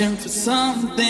searching for something.